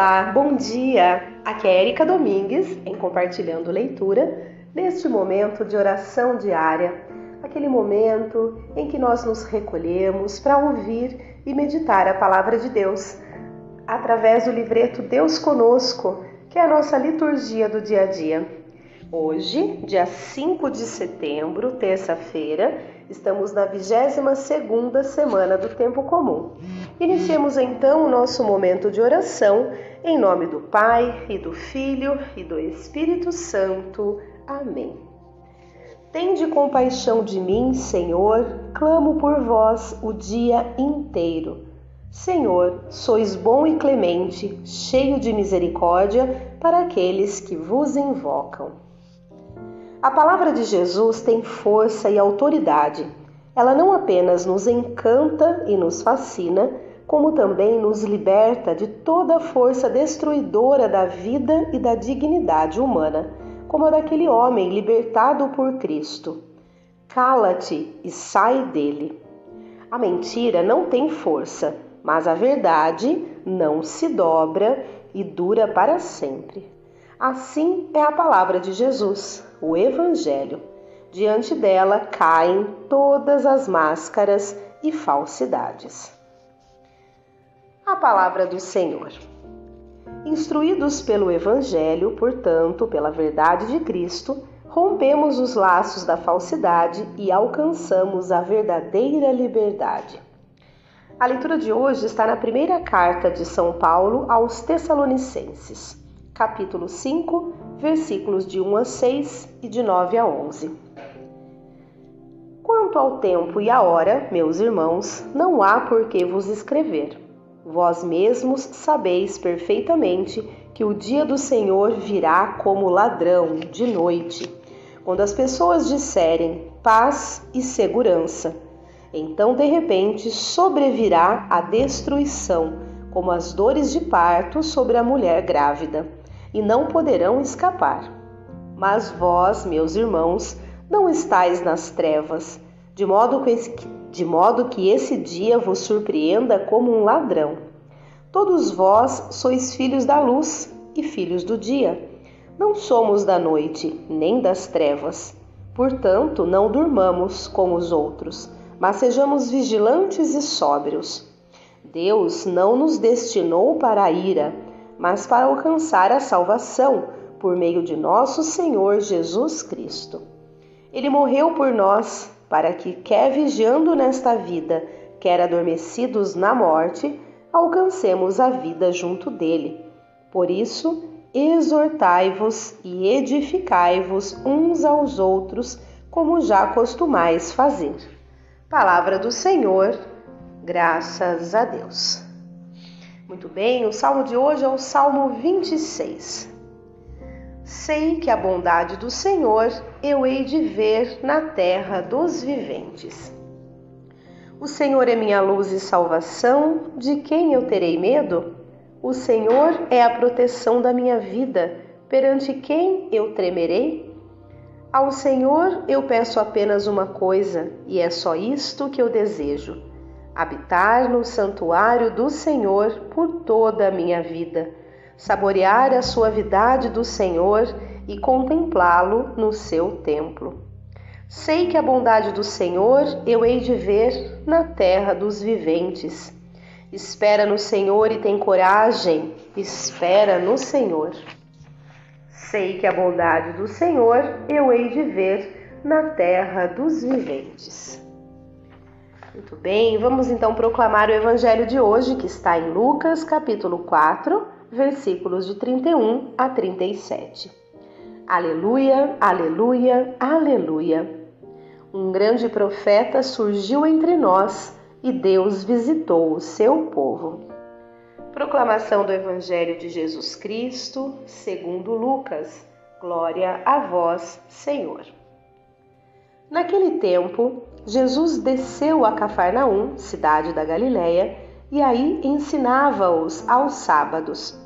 Olá, bom dia! Aqui é Erika Domingues em Compartilhando Leitura, neste momento de oração diária, aquele momento em que nós nos recolhemos para ouvir e meditar a palavra de Deus, através do livreto Deus Conosco, que é a nossa liturgia do dia a dia. Hoje, dia 5 de setembro, terça-feira, estamos na 22ª semana do Tempo Comum. Iniciemos então o nosso momento de oração em nome do Pai e do Filho e do Espírito Santo. Amém. Tende compaixão de mim, Senhor, clamo por vós o dia inteiro. Senhor, sois bom e clemente, cheio de misericórdia para aqueles que vos invocam. A palavra de Jesus tem força e autoridade. Ela não apenas nos encanta e nos fascina, como também nos liberta de toda a força destruidora da vida e da dignidade humana, como a daquele homem libertado por Cristo. Cala-te e sai dele. A mentira não tem força, mas a verdade não se dobra e dura para sempre. Assim é a palavra de Jesus, o Evangelho. Diante dela caem todas as máscaras e falsidades a palavra do Senhor. Instruídos pelo Evangelho, portanto, pela verdade de Cristo, rompemos os laços da falsidade e alcançamos a verdadeira liberdade. A leitura de hoje está na primeira carta de São Paulo aos Tessalonicenses, capítulo 5, versículos de 1 a 6 e de 9 a 11. Quanto ao tempo e à hora, meus irmãos, não há por que vos escrever Vós mesmos sabeis perfeitamente que o dia do Senhor virá como ladrão de noite, quando as pessoas disserem paz e segurança. Então, de repente, sobrevirá a destruição, como as dores de parto sobre a mulher grávida, e não poderão escapar. Mas vós, meus irmãos, não estáis nas trevas, de modo que de modo que esse dia vos surpreenda como um ladrão. Todos vós sois filhos da luz e filhos do dia. Não somos da noite, nem das trevas. Portanto, não durmamos como os outros, mas sejamos vigilantes e sóbrios. Deus não nos destinou para a ira, mas para alcançar a salvação por meio de nosso Senhor Jesus Cristo. Ele morreu por nós para que, quer vigiando nesta vida, quer adormecidos na morte, alcancemos a vida junto dele. Por isso, exortai-vos e edificai-vos uns aos outros, como já costumais fazer. Palavra do Senhor, graças a Deus. Muito bem, o salmo de hoje é o Salmo 26. Sei que a bondade do Senhor eu hei de ver na terra dos viventes. O Senhor é minha luz e salvação, de quem eu terei medo? O Senhor é a proteção da minha vida, perante quem eu tremerei? Ao Senhor eu peço apenas uma coisa, e é só isto que eu desejo: habitar no santuário do Senhor por toda a minha vida saborear a suavidade do Senhor e contemplá-lo no seu templo. Sei que a bondade do Senhor eu hei de ver na terra dos viventes. Espera no Senhor e tem coragem, espera no Senhor. Sei que a bondade do Senhor eu hei de ver na terra dos viventes. Muito bem, vamos então proclamar o evangelho de hoje, que está em Lucas, capítulo 4, versículos de 31 a 37. Aleluia, aleluia, aleluia. Um grande profeta surgiu entre nós e Deus visitou o seu povo. Proclamação do Evangelho de Jesus Cristo, segundo Lucas. Glória a vós, Senhor. Naquele tempo, Jesus desceu a Cafarnaum, cidade da Galiléia, e aí ensinava-os aos sábados.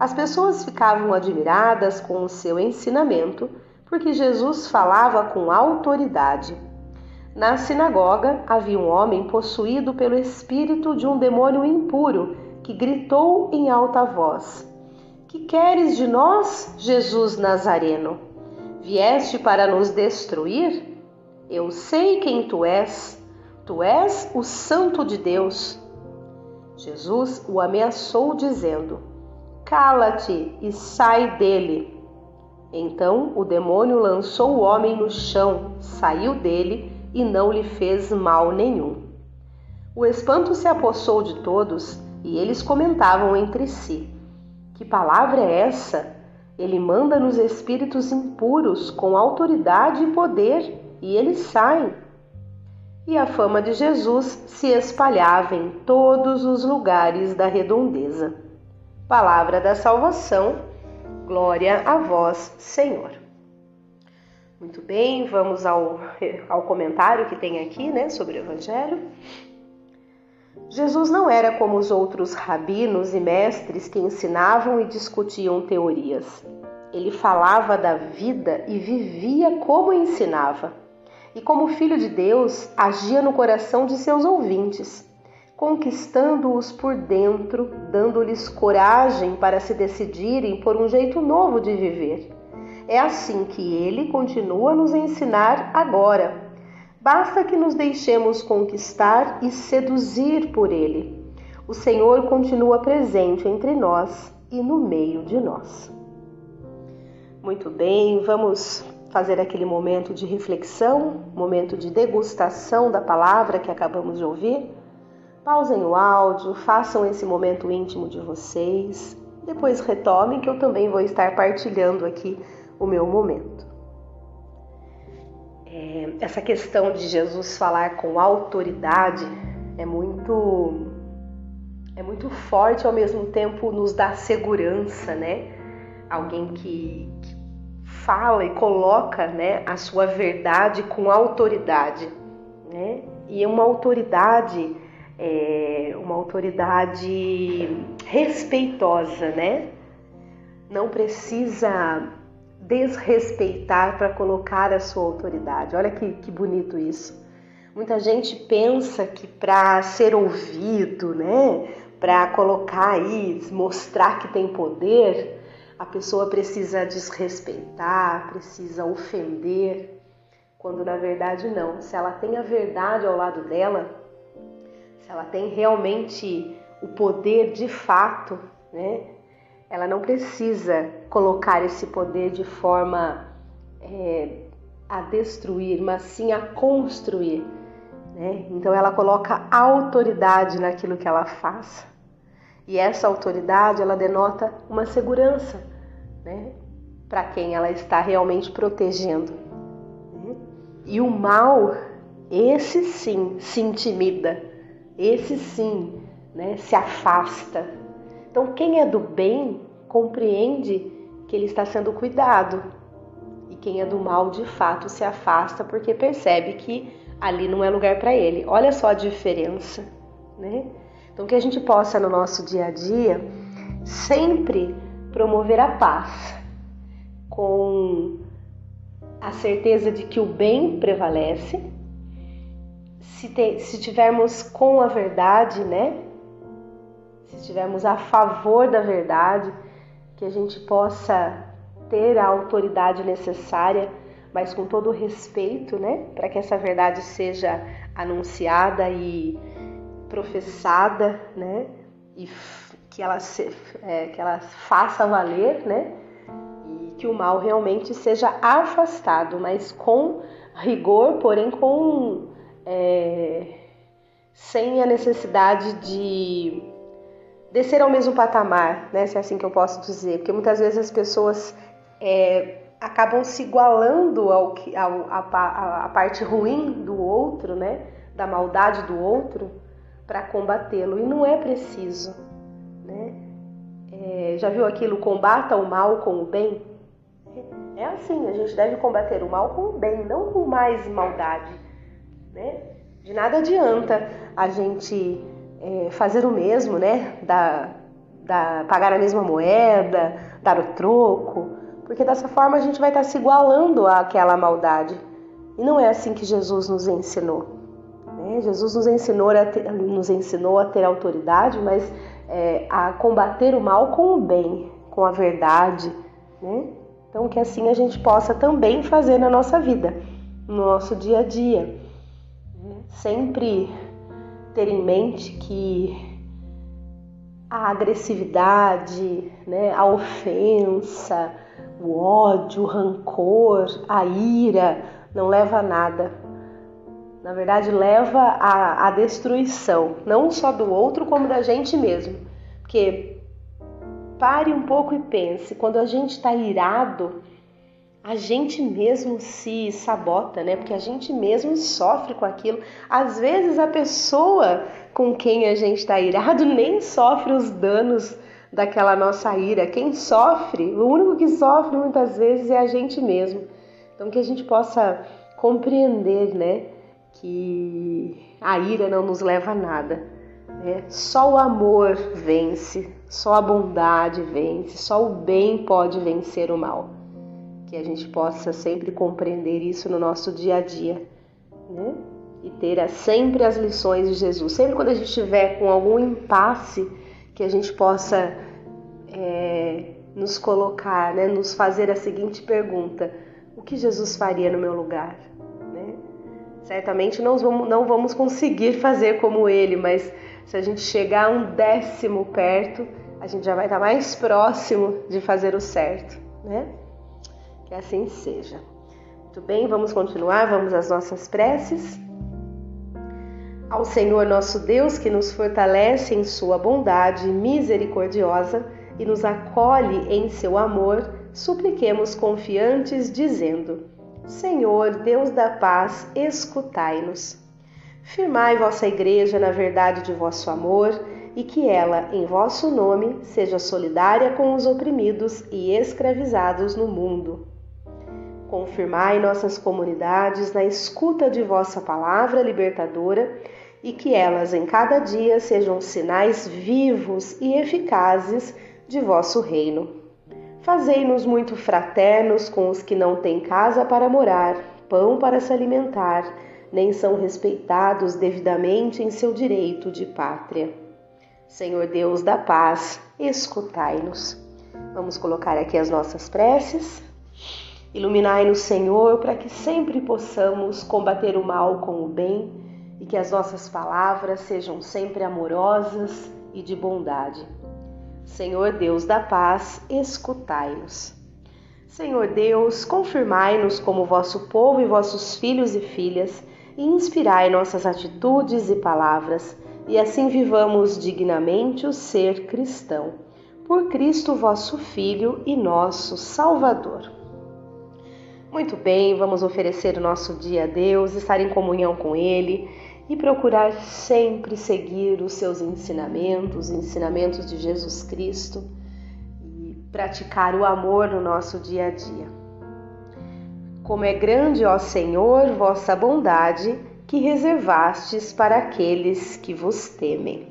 As pessoas ficavam admiradas com o seu ensinamento, porque Jesus falava com autoridade. Na sinagoga havia um homem possuído pelo espírito de um demônio impuro que gritou em alta voz: Que queres de nós, Jesus Nazareno? Vieste para nos destruir? Eu sei quem tu és. Tu és o Santo de Deus. Jesus o ameaçou, dizendo: Cala-te e sai dele. Então o demônio lançou o homem no chão, saiu dele e não lhe fez mal nenhum. O espanto se apossou de todos e eles comentavam entre si: Que palavra é essa? Ele manda nos espíritos impuros com autoridade e poder e eles saem. E a fama de Jesus se espalhava em todos os lugares da redondeza. Palavra da salvação, glória a vós, Senhor. Muito bem, vamos ao, ao comentário que tem aqui, né, sobre o Evangelho. Jesus não era como os outros rabinos e mestres que ensinavam e discutiam teorias. Ele falava da vida e vivia como ensinava. E como filho de Deus, agia no coração de seus ouvintes conquistando-os por dentro, dando-lhes coragem para se decidirem por um jeito novo de viver. É assim que ele continua a nos ensinar agora. Basta que nos deixemos conquistar e seduzir por ele. O Senhor continua presente entre nós e no meio de nós. Muito bem, vamos fazer aquele momento de reflexão, momento de degustação da palavra que acabamos de ouvir. Pausem o áudio, façam esse momento íntimo de vocês, depois retomem que eu também vou estar partilhando aqui o meu momento. É, essa questão de Jesus falar com autoridade é muito é muito forte ao mesmo tempo nos dá segurança, né? Alguém que, que fala e coloca, né, a sua verdade com autoridade, né? E uma autoridade é, uma autoridade respeitosa, né? Não precisa desrespeitar para colocar a sua autoridade. Olha que, que bonito isso. Muita gente pensa que para ser ouvido, né, para colocar aí, mostrar que tem poder, a pessoa precisa desrespeitar, precisa ofender, quando na verdade não. Se ela tem a verdade ao lado dela, se ela tem realmente o poder de fato, né? Ela não precisa colocar esse poder de forma é, a destruir, mas sim a construir. Né? Então ela coloca autoridade naquilo que ela faz. E essa autoridade ela denota uma segurança né? para quem ela está realmente protegendo. Né? E o mal, esse sim, se intimida esse sim né, se afasta. Então, quem é do bem compreende que ele está sendo cuidado, e quem é do mal de fato se afasta porque percebe que ali não é lugar para ele. Olha só a diferença, né? Então, que a gente possa no nosso dia a dia sempre promover a paz, com a certeza de que o bem prevalece se, te, se tivermos com a verdade, né? Se estivermos a favor da verdade, que a gente possa ter a autoridade necessária, mas com todo o respeito, né? Para que essa verdade seja anunciada e professada, né? E que ela, se, é, que ela faça valer, né? E que o mal realmente seja afastado, mas com rigor, porém com é, sem a necessidade de descer ao mesmo patamar, né? Se é assim que eu posso dizer, porque muitas vezes as pessoas é, acabam se igualando ao, ao a, a, parte ruim do outro, né? Da maldade do outro para combatê-lo e não é preciso, né? É, já viu aquilo combata o mal com o bem? É assim, a gente deve combater o mal com o bem, não com mais maldade. Né? De nada adianta a gente é, fazer o mesmo, né? Da, da, pagar a mesma moeda, dar o troco, porque dessa forma a gente vai estar se igualando àquela maldade. E não é assim que Jesus nos ensinou. Né? Jesus nos ensinou, a ter, nos ensinou a ter autoridade, mas é, a combater o mal com o bem, com a verdade, né? Então que assim a gente possa também fazer na nossa vida, no nosso dia a dia. Sempre ter em mente que a agressividade, né, a ofensa, o ódio, o rancor, a ira não leva a nada. Na verdade, leva à, à destruição, não só do outro, como da gente mesmo. Porque pare um pouco e pense: quando a gente está irado, a gente mesmo se sabota, né? Porque a gente mesmo sofre com aquilo. Às vezes a pessoa com quem a gente está irado nem sofre os danos daquela nossa ira. Quem sofre, o único que sofre muitas vezes é a gente mesmo. Então que a gente possa compreender, né, que a ira não nos leva a nada. Né? Só o amor vence, só a bondade vence, só o bem pode vencer o mal que a gente possa sempre compreender isso no nosso dia a dia, né? E ter sempre as lições de Jesus. Sempre quando a gente estiver com algum impasse, que a gente possa é, nos colocar, né? Nos fazer a seguinte pergunta: O que Jesus faria no meu lugar? Certamente não vamos, não vamos conseguir fazer como ele, mas se a gente chegar um décimo perto, a gente já vai estar mais próximo de fazer o certo, né? Que assim seja. Muito bem, vamos continuar, vamos às nossas preces. Ao Senhor nosso Deus, que nos fortalece em Sua bondade misericordiosa e nos acolhe em seu amor, supliquemos confiantes, dizendo: Senhor, Deus da paz, escutai-nos. Firmai vossa Igreja na verdade de vosso amor e que ela, em vosso nome, seja solidária com os oprimidos e escravizados no mundo. Confirmai nossas comunidades na escuta de vossa palavra libertadora e que elas em cada dia sejam sinais vivos e eficazes de vosso reino. Fazei-nos muito fraternos com os que não têm casa para morar, pão para se alimentar, nem são respeitados devidamente em seu direito de pátria. Senhor Deus da paz, escutai-nos. Vamos colocar aqui as nossas preces. Iluminai-nos, Senhor, para que sempre possamos combater o mal com o bem e que as nossas palavras sejam sempre amorosas e de bondade. Senhor Deus da paz, escutai-nos. Senhor Deus, confirmai-nos como vosso povo e vossos filhos e filhas e inspirai nossas atitudes e palavras, e assim vivamos dignamente o ser cristão. Por Cristo, vosso Filho e nosso Salvador. Muito bem, vamos oferecer o nosso dia a Deus, estar em comunhão com Ele e procurar sempre seguir os seus ensinamentos, os ensinamentos de Jesus Cristo e praticar o amor no nosso dia a dia. Como é grande, ó Senhor, vossa bondade que reservastes para aqueles que vos temem.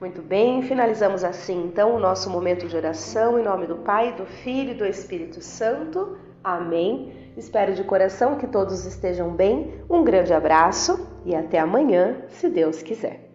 Muito bem, finalizamos assim então o nosso momento de oração em nome do Pai, do Filho e do Espírito Santo. Amém. Espero de coração que todos estejam bem. Um grande abraço e até amanhã, se Deus quiser.